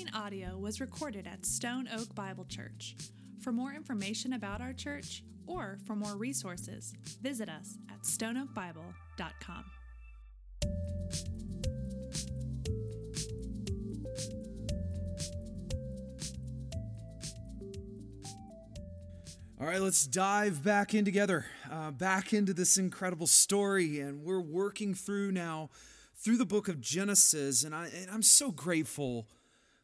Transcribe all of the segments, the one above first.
following audio was recorded at Stone Oak Bible Church. For more information about our church or for more resources, visit us at stoneoakbible.com. All right, let's dive back in together, uh, back into this incredible story. And we're working through now through the book of Genesis. And, I, and I'm so grateful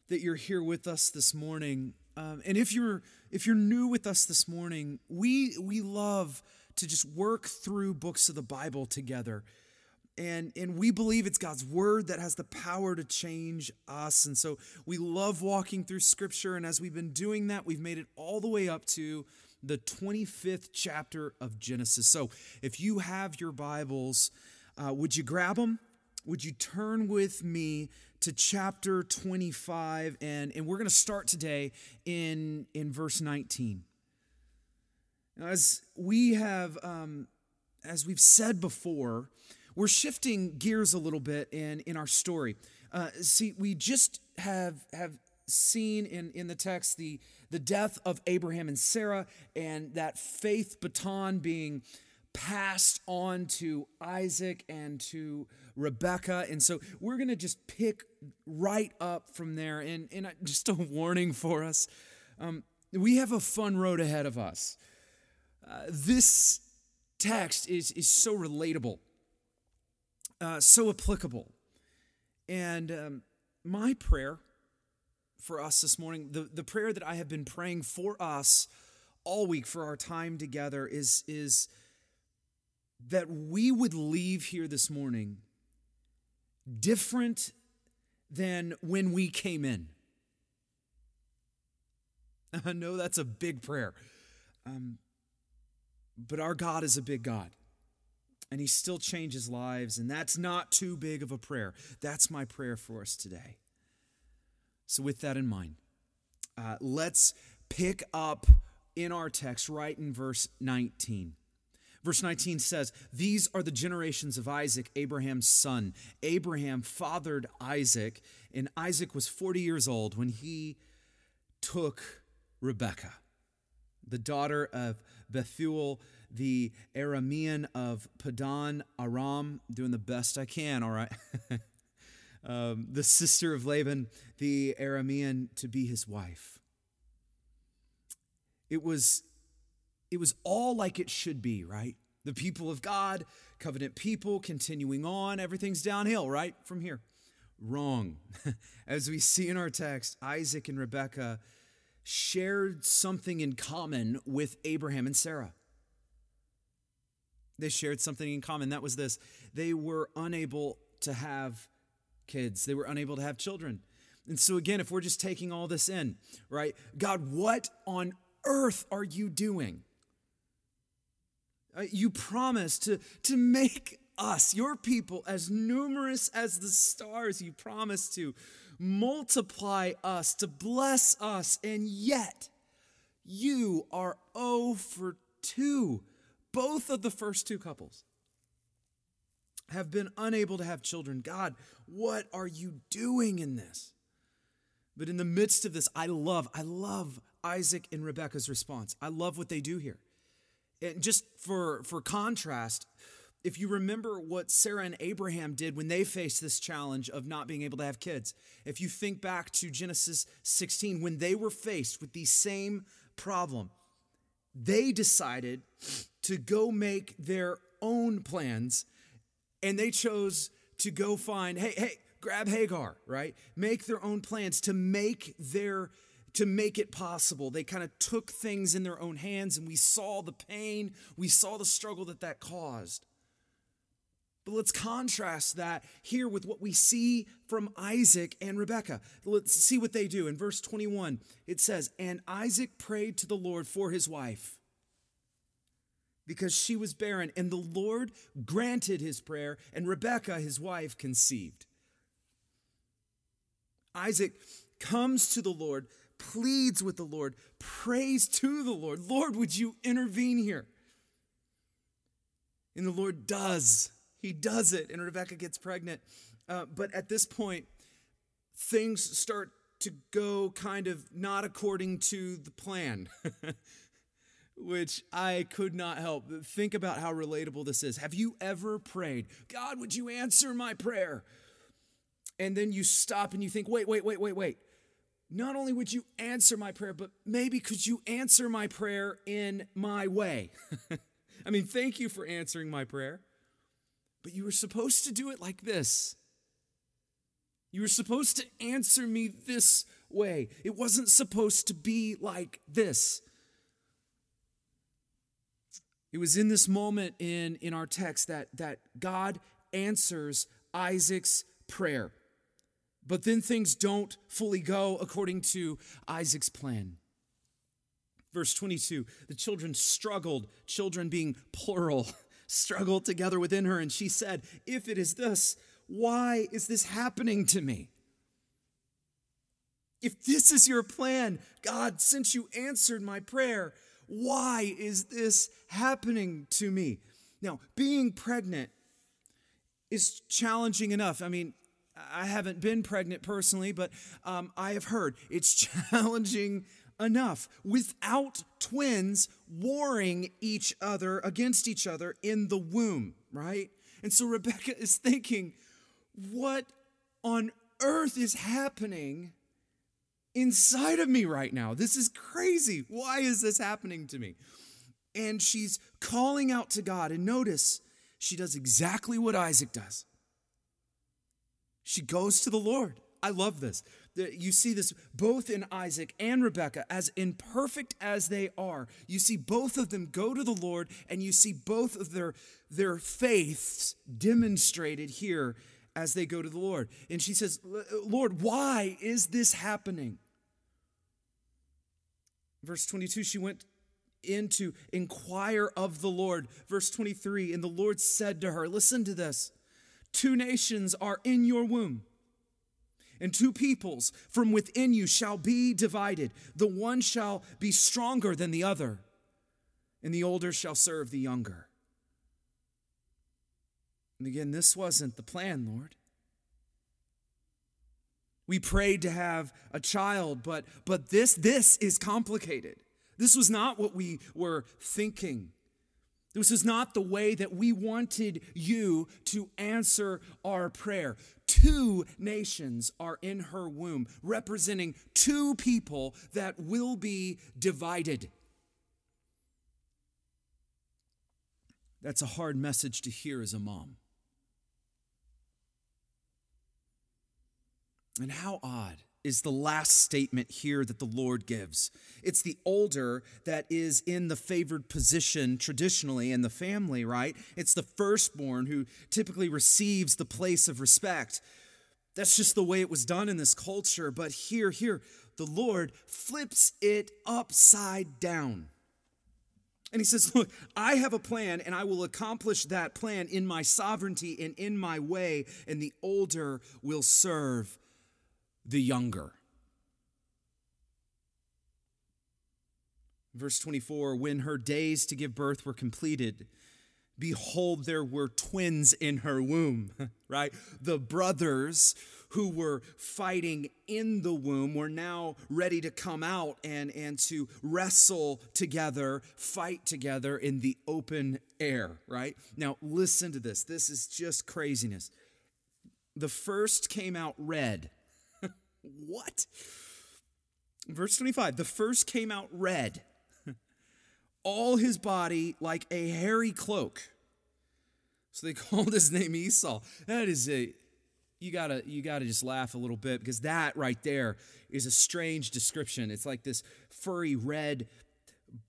that you're here with us this morning. Um, and if you're if you're new with us this morning, we we love to just work through books of the Bible together. And, and we believe it's God's word that has the power to change us. And so we love walking through scripture. And as we've been doing that, we've made it all the way up to the 25th chapter of Genesis. So if you have your Bibles, uh, would you grab them? Would you turn with me to chapter 25? And, and we're going to start today in, in verse 19. Now, as we have, um, as we've said before, we're shifting gears a little bit in, in our story. Uh, see, we just have, have seen in, in the text the, the death of Abraham and Sarah and that faith baton being passed on to Isaac and to Rebecca. And so we're going to just pick right up from there. And, and just a warning for us um, we have a fun road ahead of us. Uh, this text is, is so relatable, uh, so applicable. And um, my prayer for us this morning, the, the prayer that I have been praying for us all week for our time together is, is that we would leave here this morning different than when we came in. I know that's a big prayer. Um, but our God is a big God. And He still changes lives. And that's not too big of a prayer. That's my prayer for us today. So, with that in mind, uh, let's pick up in our text right in verse 19. Verse 19 says, These are the generations of Isaac, Abraham's son. Abraham fathered Isaac, and Isaac was 40 years old when he took Rebekah, the daughter of Bethuel, the Aramean of Padan Aram. Doing the best I can, all right. um, the sister of Laban, the Aramean, to be his wife. It was, it was all like it should be, right? The people of God, covenant people, continuing on, everything's downhill, right? From here. Wrong. As we see in our text, Isaac and Rebekah shared something in common with Abraham and Sarah. They shared something in common. That was this they were unable to have kids, they were unable to have children. And so, again, if we're just taking all this in, right? God, what on earth are you doing? Uh, you promised to, to make us, your people, as numerous as the stars. You promised to multiply us, to bless us, and yet you are 0 for 2. Both of the first two couples have been unable to have children. God, what are you doing in this? But in the midst of this, I love, I love Isaac and Rebecca's response. I love what they do here. And just for, for contrast, if you remember what Sarah and Abraham did when they faced this challenge of not being able to have kids, if you think back to Genesis 16, when they were faced with the same problem, they decided to go make their own plans and they chose to go find, hey, hey, grab Hagar, right? Make their own plans to make their to make it possible. They kind of took things in their own hands and we saw the pain, we saw the struggle that that caused. But let's contrast that here with what we see from Isaac and Rebekah. Let's see what they do. In verse 21, it says, And Isaac prayed to the Lord for his wife because she was barren, and the Lord granted his prayer, and Rebekah, his wife, conceived. Isaac comes to the Lord, pleads with the Lord, prays to the Lord. Lord, would you intervene here? And the Lord does. He does it, and Rebecca gets pregnant. Uh, but at this point, things start to go kind of not according to the plan. Which I could not help. Think about how relatable this is. Have you ever prayed, God, would you answer my prayer? And then you stop and you think, wait, wait, wait, wait, wait. Not only would you answer my prayer, but maybe could you answer my prayer in my way? I mean, thank you for answering my prayer, but you were supposed to do it like this. You were supposed to answer me this way. It wasn't supposed to be like this. It was in this moment in, in our text that, that God answers Isaac's prayer. But then things don't fully go according to Isaac's plan. Verse 22 the children struggled, children being plural, struggled together within her, and she said, If it is thus, why is this happening to me? If this is your plan, God, since you answered my prayer, why is this happening to me? Now, being pregnant is challenging enough. I mean, I haven't been pregnant personally, but um, I have heard it's challenging enough without twins warring each other against each other in the womb, right? And so Rebecca is thinking, what on earth is happening inside of me right now? This is crazy. Why is this happening to me? And she's calling out to God. And notice, she does exactly what Isaac does. She goes to the Lord. I love this. You see this both in Isaac and Rebekah, as imperfect as they are. You see both of them go to the Lord, and you see both of their, their faiths demonstrated here as they go to the Lord. And she says, Lord, why is this happening? Verse 22, she went in to inquire of the Lord. Verse 23, and the Lord said to her, Listen to this two nations are in your womb. And two peoples from within you shall be divided. The one shall be stronger than the other, and the older shall serve the younger. And again, this wasn't the plan, Lord. We prayed to have a child, but, but this, this is complicated. This was not what we were thinking. This is not the way that we wanted you to answer our prayer. Two nations are in her womb, representing two people that will be divided. That's a hard message to hear as a mom. And how odd is the last statement here that the Lord gives. It's the older that is in the favored position traditionally in the family, right? It's the firstborn who typically receives the place of respect. That's just the way it was done in this culture. But here, here, the Lord flips it upside down. And he says, Look, I have a plan, and I will accomplish that plan in my sovereignty and in my way, and the older will serve the younger. Verse 24 When her days to give birth were completed, behold, there were twins in her womb, right? The brothers who were fighting in the womb were now ready to come out and, and to wrestle together, fight together in the open air, right? Now, listen to this. This is just craziness. The first came out red what? Verse 25 the first came out red, all his body like a hairy cloak. So they called his name Esau. That is a you gotta you gotta just laugh a little bit because that right there is a strange description. It's like this furry red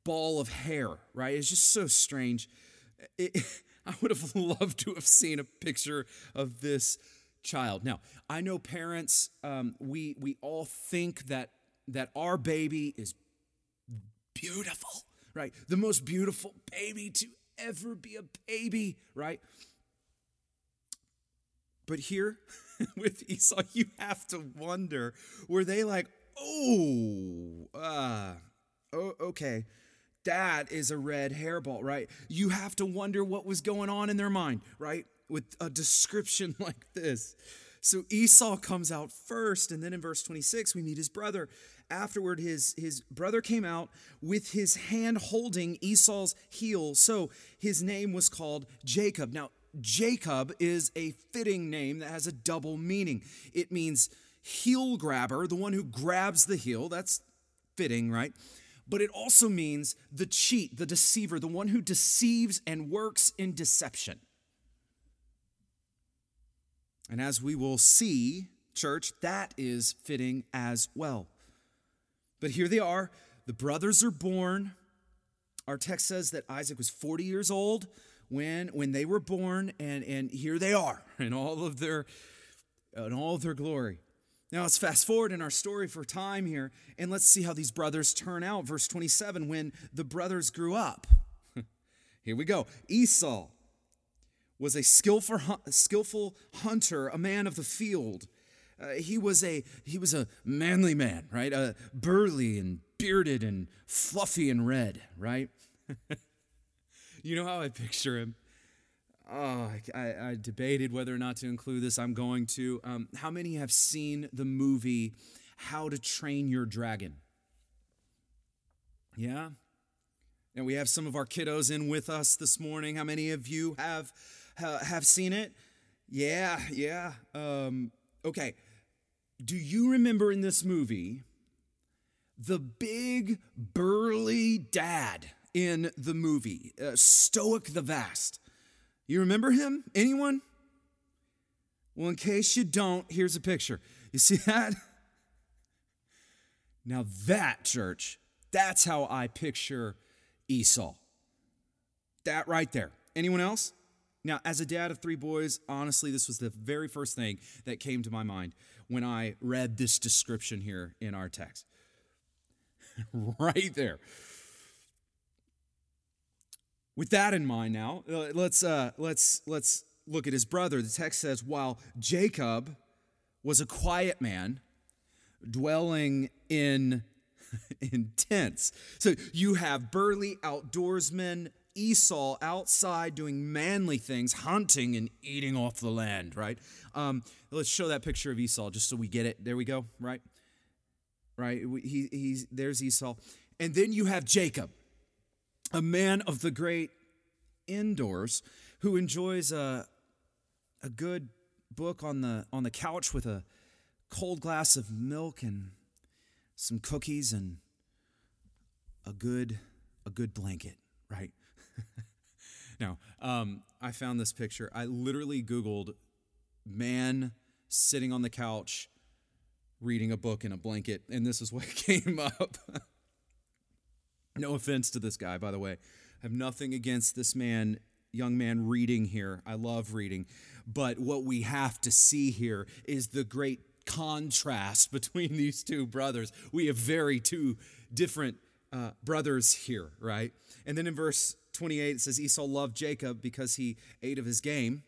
ball of hair, right? It's just so strange. It, I would have loved to have seen a picture of this child. Now, I know parents, um, we, we all think that, that our baby is beautiful, right? The most beautiful baby to ever be a baby, right? But here with Esau, you have to wonder were they like, oh, uh, oh, okay, that is a red hairball, right? You have to wonder what was going on in their mind, right? With a description like this. So Esau comes out first, and then in verse 26, we meet his brother. Afterward, his, his brother came out with his hand holding Esau's heel. So his name was called Jacob. Now, Jacob is a fitting name that has a double meaning. It means heel grabber, the one who grabs the heel. That's fitting, right? But it also means the cheat, the deceiver, the one who deceives and works in deception. And as we will see, church, that is fitting as well. But here they are. The brothers are born. Our text says that Isaac was 40 years old when, when they were born, and, and here they are in all of their in all of their glory. Now let's fast forward in our story for time here, and let's see how these brothers turn out. Verse 27 when the brothers grew up. here we go. Esau was a skillful, skillful hunter, a man of the field. Uh, he was a he was a manly man, right? Uh, burly and bearded and fluffy and red, right? you know how I picture him. Oh, I, I, debated whether or not to include this. I'm going to. Um, how many have seen the movie How to Train Your Dragon? Yeah? And we have some of our kiddos in with us this morning. How many of you have have seen it? Yeah, yeah. Um, okay. Do you remember in this movie the big burly dad in the movie, uh, Stoic the Vast? You remember him? Anyone? Well, in case you don't, here's a picture. You see that? Now, that, church, that's how I picture Esau. That right there. Anyone else? Now, as a dad of three boys, honestly, this was the very first thing that came to my mind when I read this description here in our text. right there. With that in mind, now uh, let's uh, let's let's look at his brother. The text says, while Jacob was a quiet man, dwelling in in tents. So you have burly outdoorsmen Esau outside doing manly things, hunting and eating off the land, right? Um, let's show that picture of Esau just so we get it. There we go, right? Right? He, he's, there's Esau. And then you have Jacob, a man of the great indoors who enjoys a, a good book on the, on the couch with a cold glass of milk and some cookies and a good, a good blanket, right? now, um, I found this picture. I literally Googled man sitting on the couch reading a book in a blanket, and this is what came up. no offense to this guy, by the way. I have nothing against this man, young man, reading here. I love reading. But what we have to see here is the great contrast between these two brothers. We have very two different uh, brothers here, right? And then in verse 28, it says Esau loved Jacob because he ate of his game.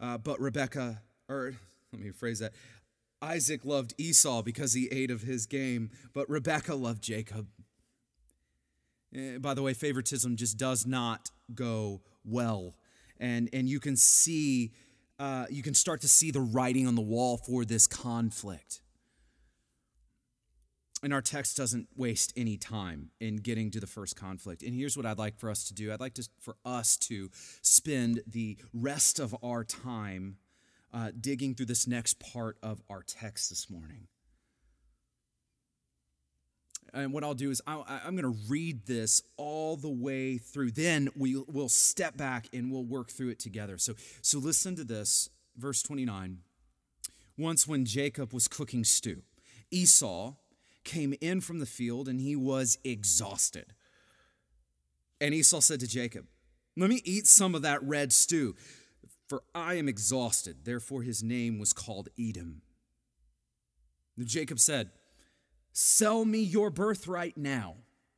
Uh, but Rebecca, or let me rephrase that Isaac loved Esau because he ate of his game, but Rebecca loved Jacob. Eh, by the way, favoritism just does not go well. And, and you can see, uh, you can start to see the writing on the wall for this conflict. And our text doesn't waste any time in getting to the first conflict. And here's what I'd like for us to do I'd like to, for us to spend the rest of our time uh, digging through this next part of our text this morning. And what I'll do is I, am going to read this all the way through. Then we will step back and we'll work through it together. So, so listen to this, verse 29. Once when Jacob was cooking stew, Esau came in from the field and he was exhausted. And Esau said to Jacob, Let me eat some of that red stew, for I am exhausted. Therefore his name was called Edom. Jacob said, Sell me your birthright now.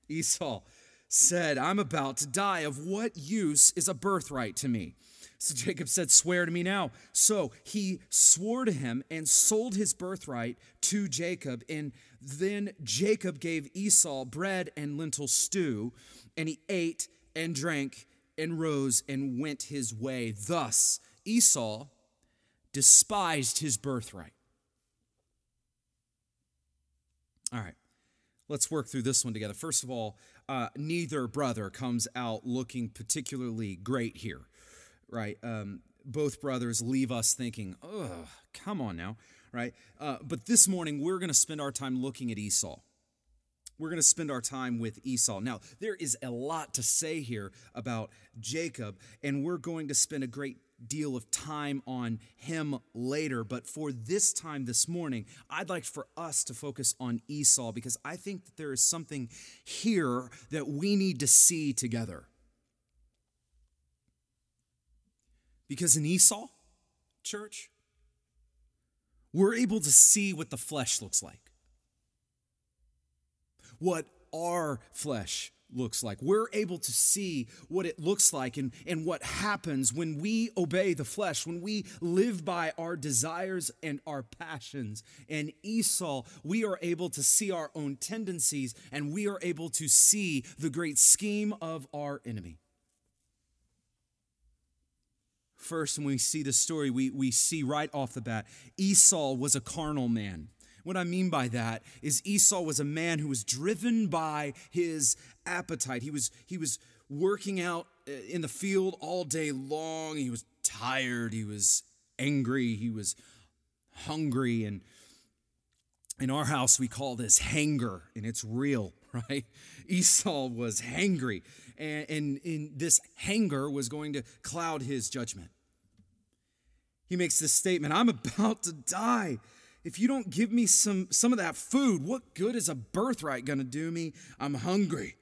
Esau said, I'm about to die. Of what use is a birthright to me? So Jacob said, Swear to me now. So he swore to him and sold his birthright to Jacob. And then Jacob gave Esau bread and lentil stew, and he ate and drank and rose and went his way. Thus Esau despised his birthright. All right, let's work through this one together. First of all, uh, neither brother comes out looking particularly great here, right? Um, both brothers leave us thinking, oh, come on now, right? Uh, but this morning, we're going to spend our time looking at Esau. We're going to spend our time with Esau. Now, there is a lot to say here about Jacob, and we're going to spend a great deal of time on him later. But for this time this morning, I'd like for us to focus on Esau because I think that there is something here that we need to see together. Because in Esau, church, we're able to see what the flesh looks like what our flesh looks like. We're able to see what it looks like and, and what happens when we obey the flesh, when we live by our desires and our passions. And Esau, we are able to see our own tendencies and we are able to see the great scheme of our enemy. First, when we see the story, we, we see right off the bat Esau was a carnal man. What I mean by that is Esau was a man who was driven by his appetite. He was, he was working out uh, in the field all day long. He was tired. He was angry. He was hungry. And in our house, we call this hanger, and it's real, right? Esau was hangry. And, and, and this hanger was going to cloud his judgment. He makes this statement I'm about to die if you don't give me some, some of that food, what good is a birthright going to do me? I'm hungry.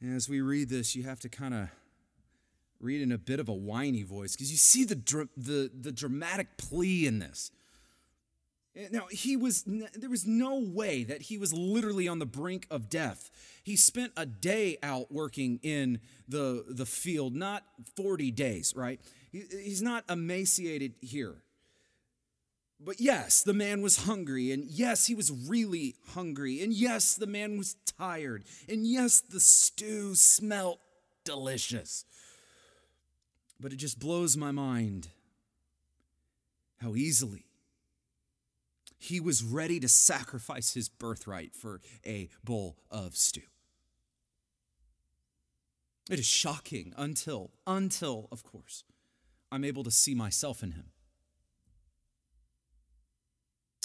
And as we read this, you have to kind of read in a bit of a whiny voice because you see the, the, the dramatic plea in this. Now, he was, there was no way that he was literally on the brink of death. He spent a day out working in the, the field, not 40 days, right? He, he's not emaciated here. But yes, the man was hungry, and yes, he was really hungry, and yes, the man was tired, and yes, the stew smelt delicious. But it just blows my mind how easily he was ready to sacrifice his birthright for a bowl of stew. It is shocking until, until, of course, I'm able to see myself in him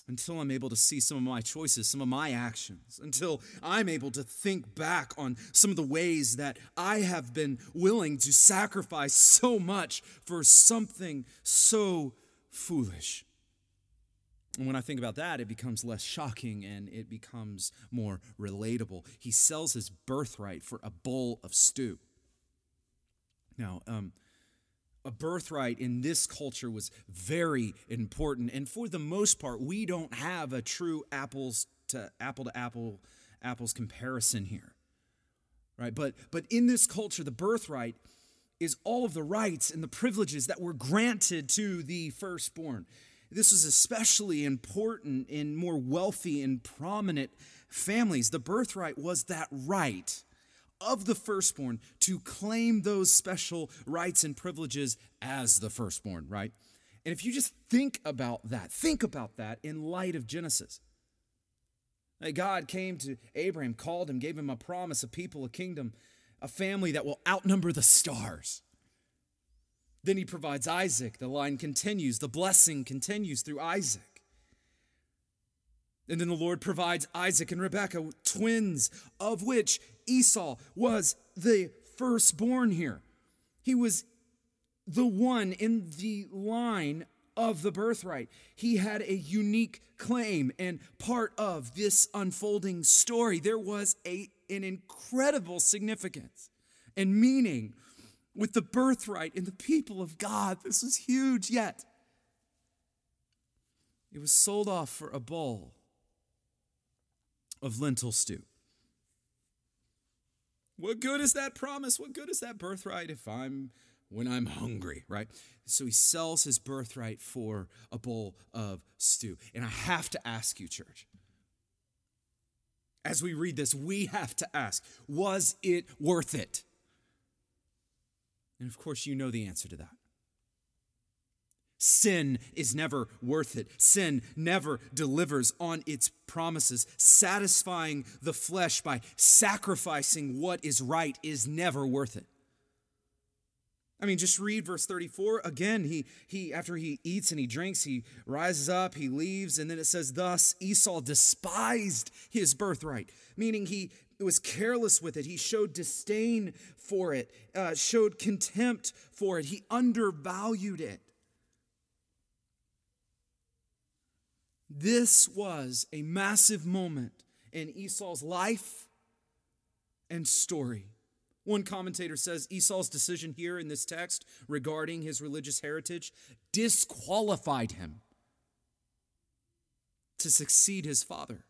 until I'm able to see some of my choices, some of my actions, until I'm able to think back on some of the ways that I have been willing to sacrifice so much for something so foolish. And when I think about that, it becomes less shocking and it becomes more relatable. He sells his birthright for a bowl of stew. Now, um, a birthright in this culture was very important. And for the most part, we don't have a true apples to apple to apple apples comparison here. Right? But but in this culture, the birthright is all of the rights and the privileges that were granted to the firstborn. This was especially important in more wealthy and prominent families. The birthright was that right of the firstborn to claim those special rights and privileges as the firstborn, right? And if you just think about that, think about that in light of Genesis. God came to Abraham, called him, gave him a promise, a people, a kingdom, a family that will outnumber the stars. Then he provides Isaac. The line continues, the blessing continues through Isaac. And then the Lord provides Isaac and Rebekah, twins, of which Esau was the firstborn here. He was the one in the line of the birthright. He had a unique claim, and part of this unfolding story, there was a, an incredible significance and meaning with the birthright and the people of God. This was huge, yet it was sold off for a bowl of lentil stew. What good is that promise? What good is that birthright if I'm when I'm hungry, right? So he sells his birthright for a bowl of stew. And I have to ask you, church, as we read this, we have to ask, was it worth it? And of course, you know the answer to that. Sin is never worth it. Sin never delivers on its promises. Satisfying the flesh by sacrificing what is right is never worth it. I mean, just read verse 34 again. He, he, after he eats and he drinks, he rises up, he leaves, and then it says, Thus Esau despised his birthright, meaning he was careless with it. He showed disdain for it, uh, showed contempt for it, he undervalued it. This was a massive moment in Esau's life and story. One commentator says Esau's decision here in this text regarding his religious heritage disqualified him to succeed his father.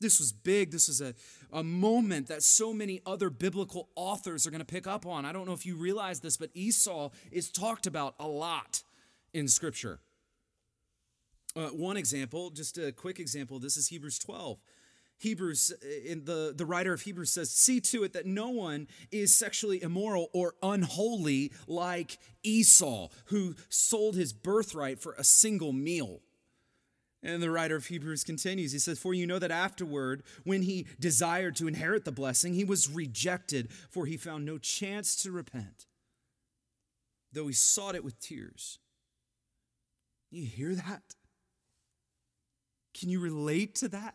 This was big. This was a, a moment that so many other biblical authors are going to pick up on. I don't know if you realize this, but Esau is talked about a lot in Scripture. Uh, one example, just a quick example, this is Hebrews 12. Hebrews, in the, the writer of Hebrews says, See to it that no one is sexually immoral or unholy like Esau, who sold his birthright for a single meal. And the writer of Hebrews continues. He says, For you know that afterward, when he desired to inherit the blessing, he was rejected, for he found no chance to repent, though he sought it with tears. You hear that? Can you relate to that?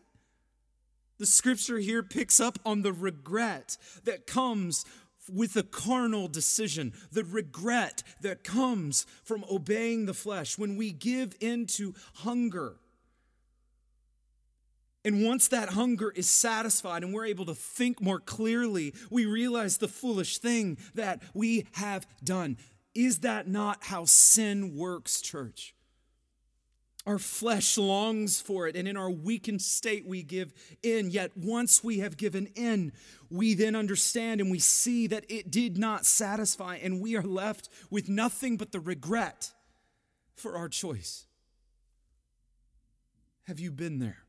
The scripture here picks up on the regret that comes with a carnal decision, the regret that comes from obeying the flesh when we give in to hunger. And once that hunger is satisfied and we're able to think more clearly, we realize the foolish thing that we have done. Is that not how sin works, church? Our flesh longs for it, and in our weakened state, we give in. Yet, once we have given in, we then understand and we see that it did not satisfy, and we are left with nothing but the regret for our choice. Have you been there?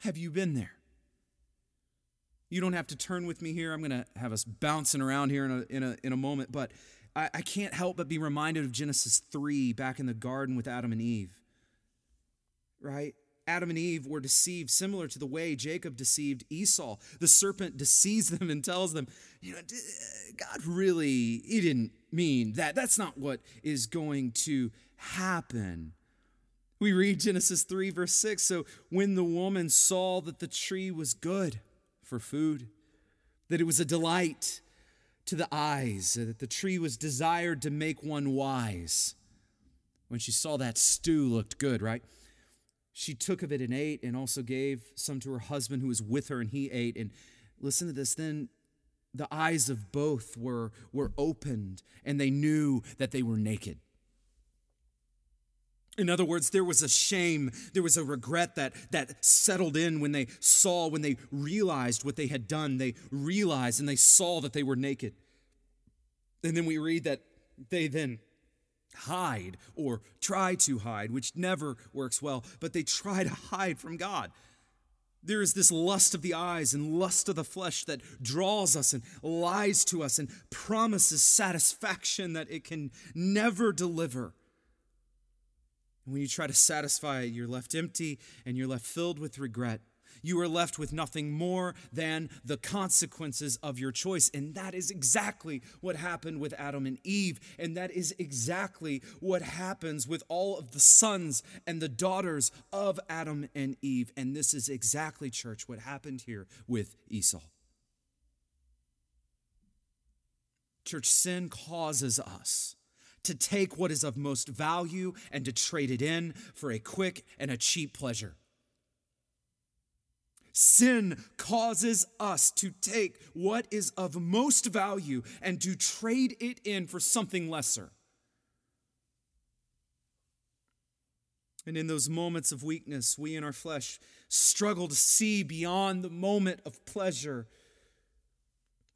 Have you been there? You don't have to turn with me here. I'm going to have us bouncing around here in a, in a, in a moment, but I, I can't help but be reminded of Genesis 3 back in the garden with Adam and Eve. Right? Adam and Eve were deceived similar to the way Jacob deceived Esau. The serpent deceives them and tells them, you know, God really, he didn't mean that. That's not what is going to happen. We read Genesis 3, verse 6. So when the woman saw that the tree was good for food, that it was a delight to the eyes, uh, that the tree was desired to make one wise. When she saw that stew looked good, right? She took of it and ate, and also gave some to her husband who was with her, and he ate. And listen to this then the eyes of both were, were opened, and they knew that they were naked. In other words, there was a shame, there was a regret that, that settled in when they saw, when they realized what they had done. They realized and they saw that they were naked. And then we read that they then hide or try to hide, which never works well, but they try to hide from God. There is this lust of the eyes and lust of the flesh that draws us and lies to us and promises satisfaction that it can never deliver. And when you try to satisfy it, you're left empty and you're left filled with regret. You are left with nothing more than the consequences of your choice. And that is exactly what happened with Adam and Eve. And that is exactly what happens with all of the sons and the daughters of Adam and Eve. And this is exactly, church, what happened here with Esau. Church, sin causes us to take what is of most value and to trade it in for a quick and a cheap pleasure. Sin causes us to take what is of most value and to trade it in for something lesser. And in those moments of weakness, we in our flesh struggle to see beyond the moment of pleasure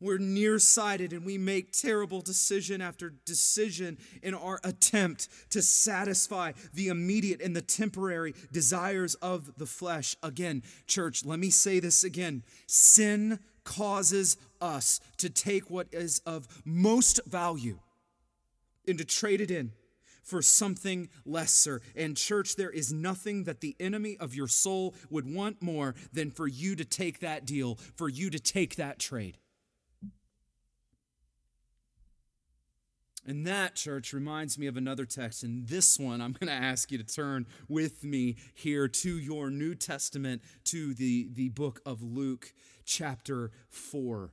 we're nearsighted and we make terrible decision after decision in our attempt to satisfy the immediate and the temporary desires of the flesh. Again, church, let me say this again. Sin causes us to take what is of most value and to trade it in for something lesser. And, church, there is nothing that the enemy of your soul would want more than for you to take that deal, for you to take that trade. And that, church, reminds me of another text. And this one, I'm going to ask you to turn with me here to your New Testament, to the, the book of Luke, chapter 4.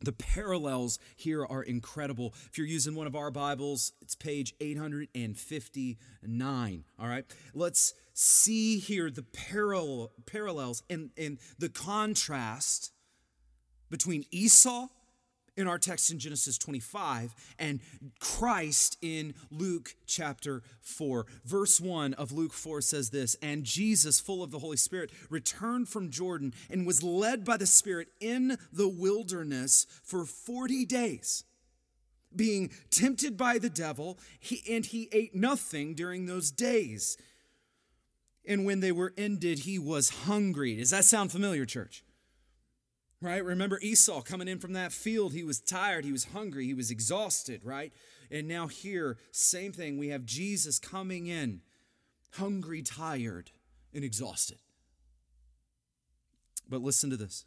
The parallels here are incredible. If you're using one of our Bibles, it's page 859. All right, let's see here the parallel, parallels and, and the contrast between Esau in our text in Genesis 25 and Christ in Luke chapter 4. Verse 1 of Luke 4 says this And Jesus, full of the Holy Spirit, returned from Jordan and was led by the Spirit in the wilderness for 40 days. Being tempted by the devil, he, and he ate nothing during those days. And when they were ended, he was hungry. Does that sound familiar, church? Right? Remember Esau coming in from that field. He was tired, he was hungry, he was exhausted, right? And now, here, same thing. We have Jesus coming in, hungry, tired, and exhausted. But listen to this.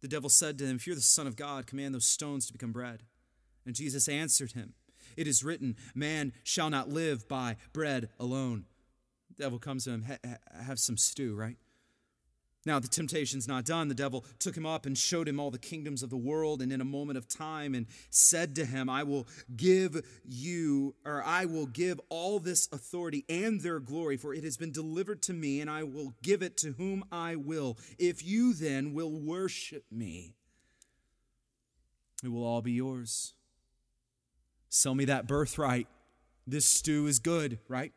The devil said to him, If you're the Son of God, command those stones to become bread. And Jesus answered him, It is written, Man shall not live by bread alone. The devil comes to him, Have some stew, right? Now, the temptation's not done. The devil took him up and showed him all the kingdoms of the world, and in a moment of time, and said to him, I will give you, or I will give all this authority and their glory, for it has been delivered to me, and I will give it to whom I will. If you then will worship me, it will all be yours. Sell me that birthright. This stew is good, right?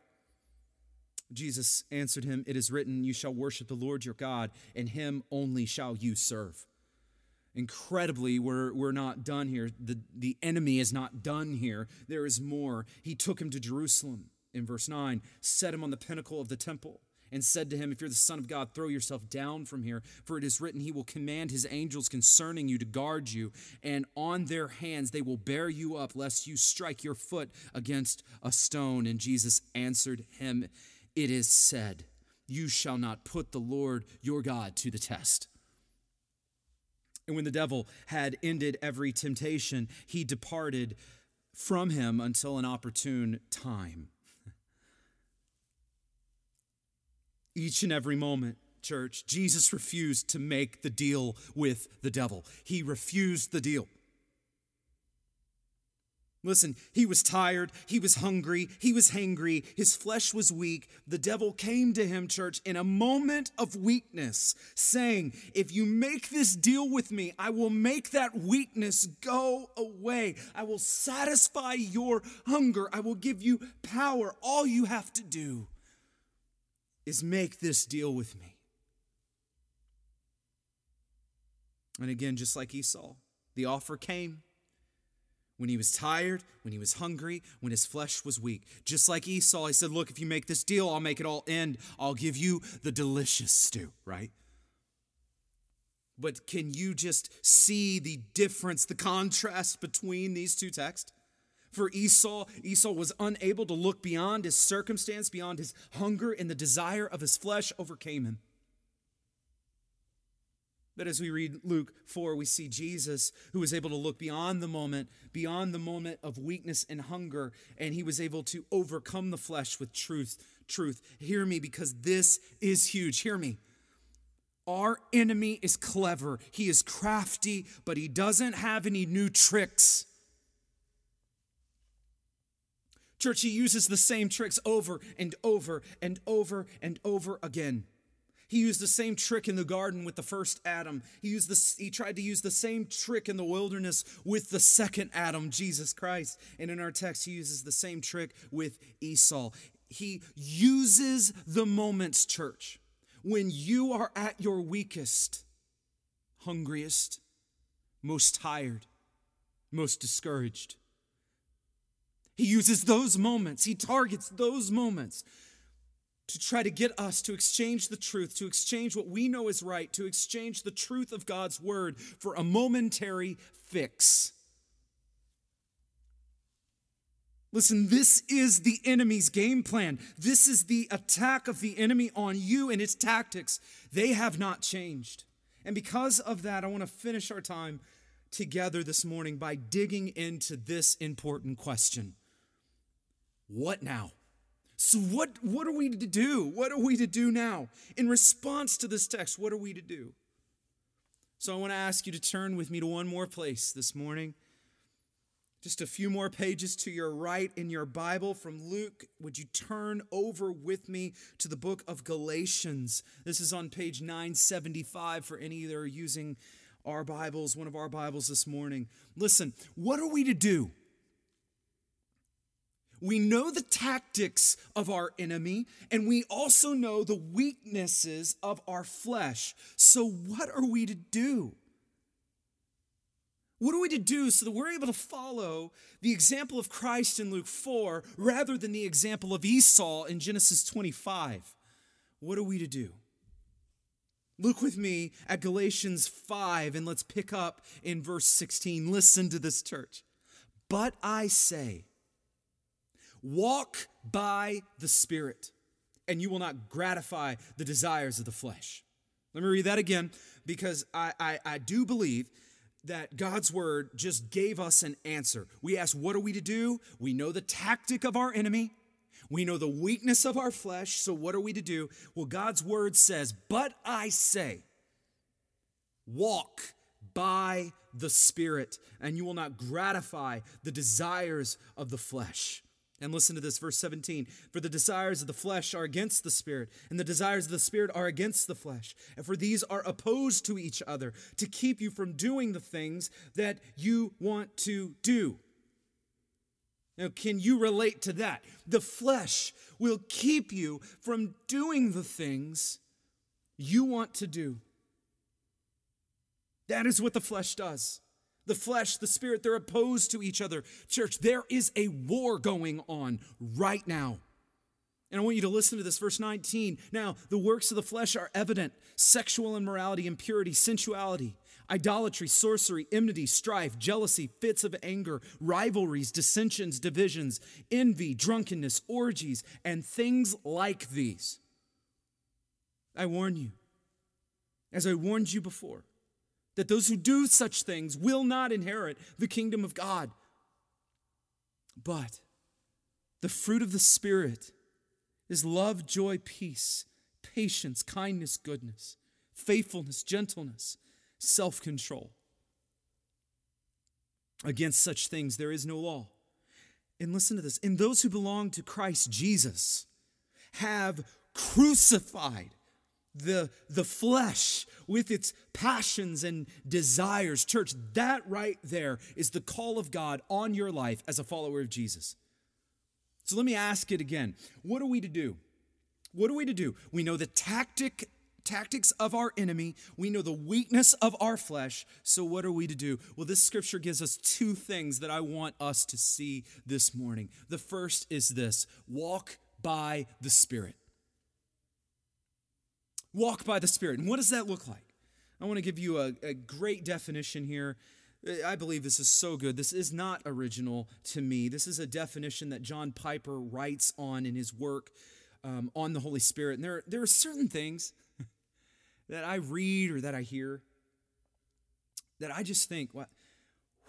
Jesus answered him, It is written, You shall worship the Lord your God, and him only shall you serve. Incredibly, we're, we're not done here. The, the enemy is not done here. There is more. He took him to Jerusalem in verse 9, set him on the pinnacle of the temple, and said to him, If you're the Son of God, throw yourself down from here, for it is written, He will command His angels concerning you to guard you, and on their hands they will bear you up, lest you strike your foot against a stone. And Jesus answered him, it is said, You shall not put the Lord your God to the test. And when the devil had ended every temptation, he departed from him until an opportune time. Each and every moment, church, Jesus refused to make the deal with the devil. He refused the deal. Listen, he was tired, he was hungry, he was hangry, his flesh was weak. The devil came to him, church, in a moment of weakness, saying, If you make this deal with me, I will make that weakness go away. I will satisfy your hunger. I will give you power. All you have to do is make this deal with me. And again, just like Esau, the offer came when he was tired, when he was hungry, when his flesh was weak. Just like Esau, he said, Look, if you make this deal, I'll make it all end. I'll give you the delicious stew, right? But can you just see the difference, the contrast between these two texts? For Esau, Esau was unable to look beyond his circumstance, beyond his hunger, and the desire of his flesh overcame him. But as we read Luke 4, we see Jesus who was able to look beyond the moment, beyond the moment of weakness and hunger, and he was able to overcome the flesh with truth. Truth. Hear me because this is huge. Hear me. Our enemy is clever. He is crafty, but he doesn't have any new tricks. Church, he uses the same tricks over and over and over and over again. He used the same trick in the garden with the first Adam. He used this, he tried to use the same trick in the wilderness with the second Adam, Jesus Christ. And in our text, he uses the same trick with Esau. He uses the moments, church, when you are at your weakest, hungriest, most tired, most discouraged. He uses those moments, he targets those moments to try to get us to exchange the truth, to exchange what we know is right, to exchange the truth of God's word for a momentary fix. Listen, this is the enemy's game plan. This is the attack of the enemy on you and its tactics. They have not changed. And because of that, I want to finish our time together this morning by digging into this important question What now? So, what, what are we to do? What are we to do now? In response to this text, what are we to do? So, I want to ask you to turn with me to one more place this morning. Just a few more pages to your right in your Bible from Luke. Would you turn over with me to the book of Galatians? This is on page 975 for any that are using our Bibles, one of our Bibles this morning. Listen, what are we to do? We know the tactics of our enemy, and we also know the weaknesses of our flesh. So, what are we to do? What are we to do so that we're able to follow the example of Christ in Luke 4 rather than the example of Esau in Genesis 25? What are we to do? Look with me at Galatians 5 and let's pick up in verse 16. Listen to this, church. But I say, walk by the Spirit, and you will not gratify the desires of the flesh. Let me read that again because I, I, I do believe that God's word just gave us an answer. We ask, What are we to do? We know the tactic of our enemy. We know the weakness of our flesh, so what are we to do? Well, God's word says, But I say, walk by the Spirit, and you will not gratify the desires of the flesh. And listen to this, verse 17. For the desires of the flesh are against the Spirit, and the desires of the Spirit are against the flesh. And for these are opposed to each other to keep you from doing the things that you want to do. Now, can you relate to that? The flesh will keep you from doing the things you want to do. That is what the flesh does. The flesh, the spirit, they're opposed to each other. Church, there is a war going on right now. And I want you to listen to this, verse 19. Now, the works of the flesh are evident sexual immorality, impurity, sensuality idolatry, sorcery, enmity, strife, jealousy, fits of anger, rivalries, dissensions, divisions, envy, drunkenness, orgies, and things like these. I warn you, as I warned you before, that those who do such things will not inherit the kingdom of God. But the fruit of the Spirit is love, joy, peace, patience, kindness, goodness, faithfulness, gentleness self control. Against such things there is no law. And listen to this and those who belong to Christ Jesus have crucified the, the flesh with its passions and desires. Church, that right there is the call of God on your life as a follower of Jesus. So let me ask it again. What are we to do? What are we to do? We know the tactic tactics of our enemy. We know the weakness of our flesh. So, what are we to do? Well, this scripture gives us two things that I want us to see this morning. The first is this walk by the Spirit. Walk by the Spirit. And what does that look like? I want to give you a, a great definition here. I believe this is so good. This is not original to me. This is a definition that John Piper writes on in his work um, on the Holy Spirit. And there, there are certain things that I read or that I hear that I just think, what?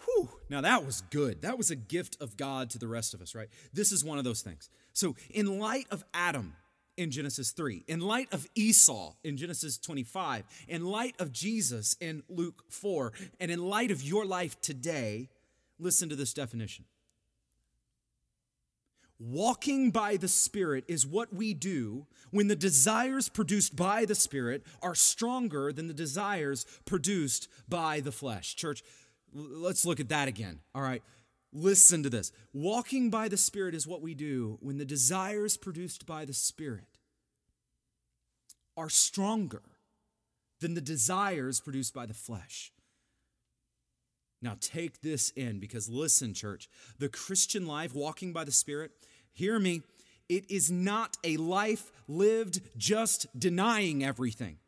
Whew, now that was good. That was a gift of God to the rest of us, right? This is one of those things. So, in light of Adam in Genesis 3, in light of Esau in Genesis 25, in light of Jesus in Luke 4, and in light of your life today, listen to this definition Walking by the Spirit is what we do when the desires produced by the Spirit are stronger than the desires produced by the flesh. Church, let's look at that again. All right, listen to this. Walking by the Spirit is what we do when the desires produced by the Spirit are stronger than the desires produced by the flesh. Now, take this in because listen, church, the Christian life, walking by the Spirit, hear me, it is not a life lived just denying everything.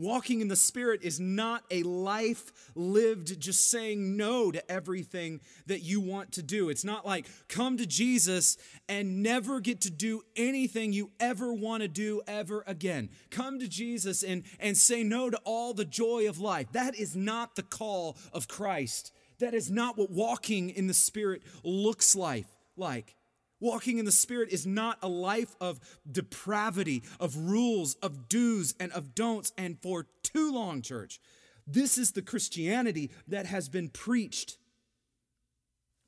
Walking in the Spirit is not a life lived just saying no to everything that you want to do. It's not like come to Jesus and never get to do anything you ever want to do ever again. Come to Jesus and, and say no to all the joy of life. That is not the call of Christ. That is not what walking in the Spirit looks like. like. Walking in the Spirit is not a life of depravity, of rules, of do's, and of don'ts. And for too long, church, this is the Christianity that has been preached.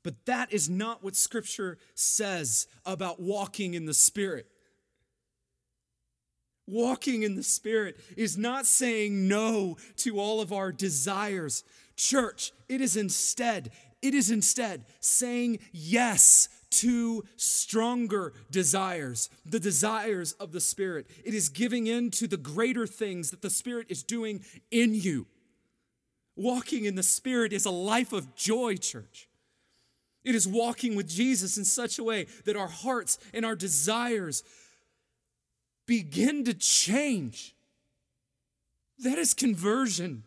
But that is not what Scripture says about walking in the Spirit. Walking in the Spirit is not saying no to all of our desires. Church, it is instead, it is instead saying yes to stronger desires, the desires of the Spirit. It is giving in to the greater things that the Spirit is doing in you. Walking in the Spirit is a life of joy, church. It is walking with Jesus in such a way that our hearts and our desires begin to change. That is conversion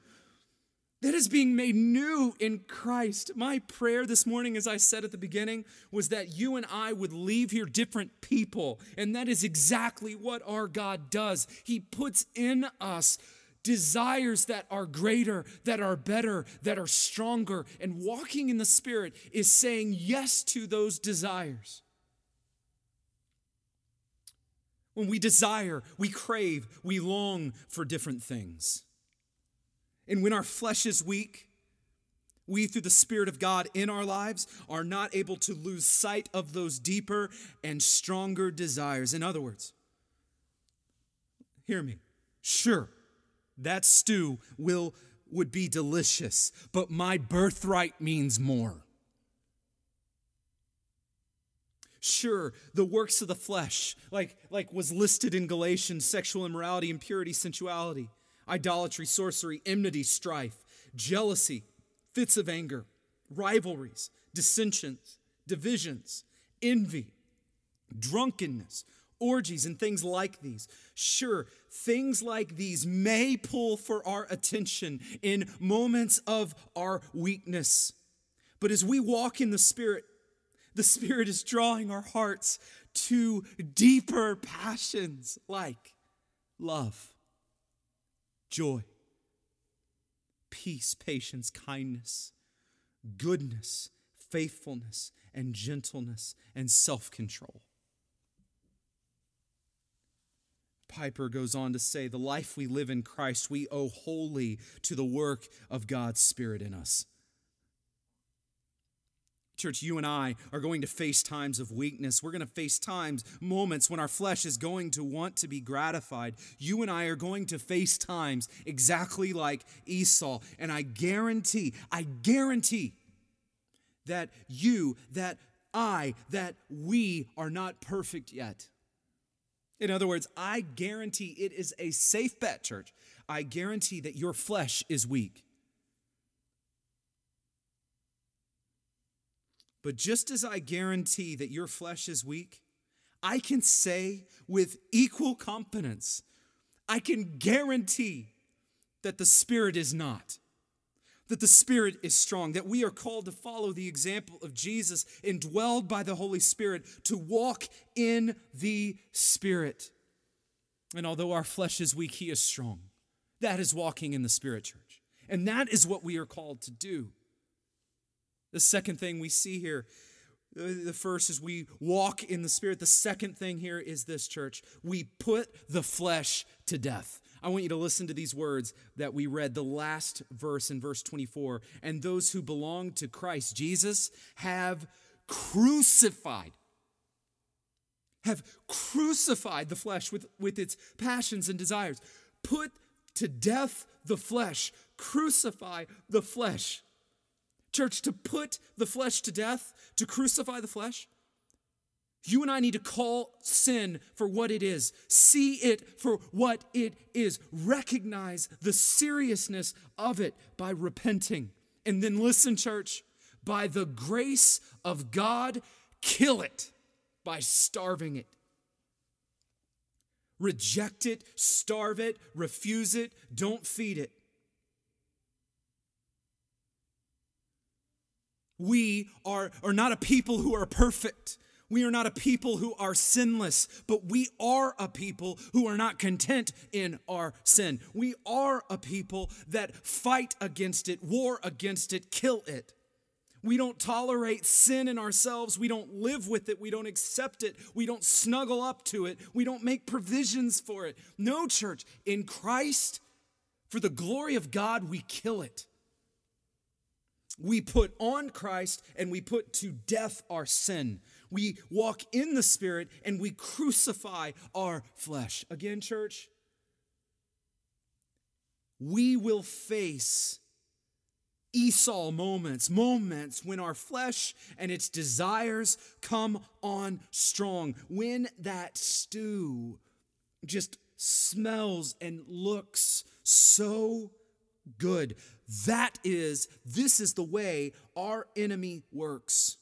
that is being made new in Christ. My prayer this morning, as I said at the beginning, was that you and I would leave here different people. And that is exactly what our God does. He puts in us desires that are greater, that are better, that are stronger. And walking in the Spirit is saying yes to those desires. When we desire, we crave, we long for different things. And when our flesh is weak, we, through the Spirit of God in our lives, are not able to lose sight of those deeper and stronger desires. In other words, hear me. Sure, that stew will would be delicious, but my birthright means more. Sure, the works of the flesh, like, like was listed in Galatians, sexual immorality, impurity, sensuality idolatry, sorcery, enmity, strife, jealousy, fits of anger, rivalries, dissensions, divisions, envy, drunkenness, orgies, and things like these. Sure, things like these may pull for our attention in moments of our weakness. But as we walk in the Spirit, the Spirit is drawing our hearts to deeper passions like love joy, peace, patience, kindness, goodness, faithfulness, and gentleness, and self control. Piper goes on to say, The life we live in Christ, we owe wholly to the work of God's Spirit in us. Church, you and I are going to face times of weakness. We're going to face times, moments when our flesh is going to want to be gratified. You and I are going to face times exactly like Esau. And I guarantee, I guarantee that you, that I, that we are not perfect yet. In other words, I guarantee it is a safe bet, church. I guarantee that your flesh is weak. But just as I guarantee that your flesh is weak, I can say with equal confidence, I can guarantee that the Spirit is not. That the Spirit is strong, that we are called to follow the example of Jesus, indwelled by the Holy Spirit, to walk in the Spirit. And although our flesh is weak, He is strong. That is walking in the Spirit, church. And that is what we are called to do. The second thing we see here, uh, the first is we walk in the Spirit. The second thing here is this, church. We put the flesh to death. I want you to listen to these words that we read, the last verse in verse 24. And those who belong to Christ Jesus have crucified have crucified the flesh with, with its passions and desires. Put to death the flesh, crucify the flesh. Church, to put the flesh to death, to crucify the flesh, you and I need to call sin for what it is, see it for what it is, recognize the seriousness of it by repenting. And then listen, church, by the grace of God, kill it by starving it. Reject it, starve it, refuse it, don't feed it. We are, are not a people who are perfect. We are not a people who are sinless, but we are a people who are not content in our sin. We are a people that fight against it, war against it, kill it. We don't tolerate sin in ourselves. We don't live with it. We don't accept it. We don't snuggle up to it. We don't make provisions for it. No, church, in Christ, for the glory of God, we kill it. We put on Christ and we put to death our sin. We walk in the Spirit and we crucify our flesh. Again, church, we will face Esau moments, moments when our flesh and its desires come on strong, when that stew just smells and looks so good. That is, this is the way our enemy works.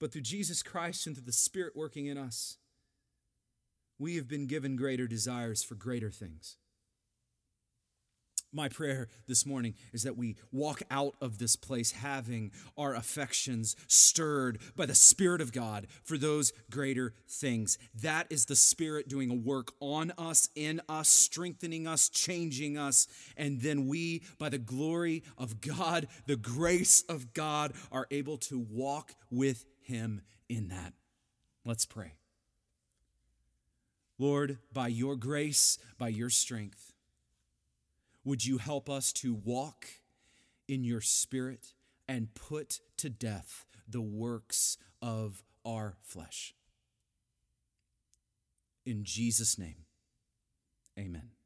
But through Jesus Christ and through the Spirit working in us, we have been given greater desires for greater things. My prayer this morning is that we walk out of this place having our affections stirred by the Spirit of God for those greater things. That is the Spirit doing a work on us, in us, strengthening us, changing us. And then we, by the glory of God, the grace of God, are able to walk with Him in that. Let's pray. Lord, by your grace, by your strength, would you help us to walk in your spirit and put to death the works of our flesh? In Jesus' name, amen.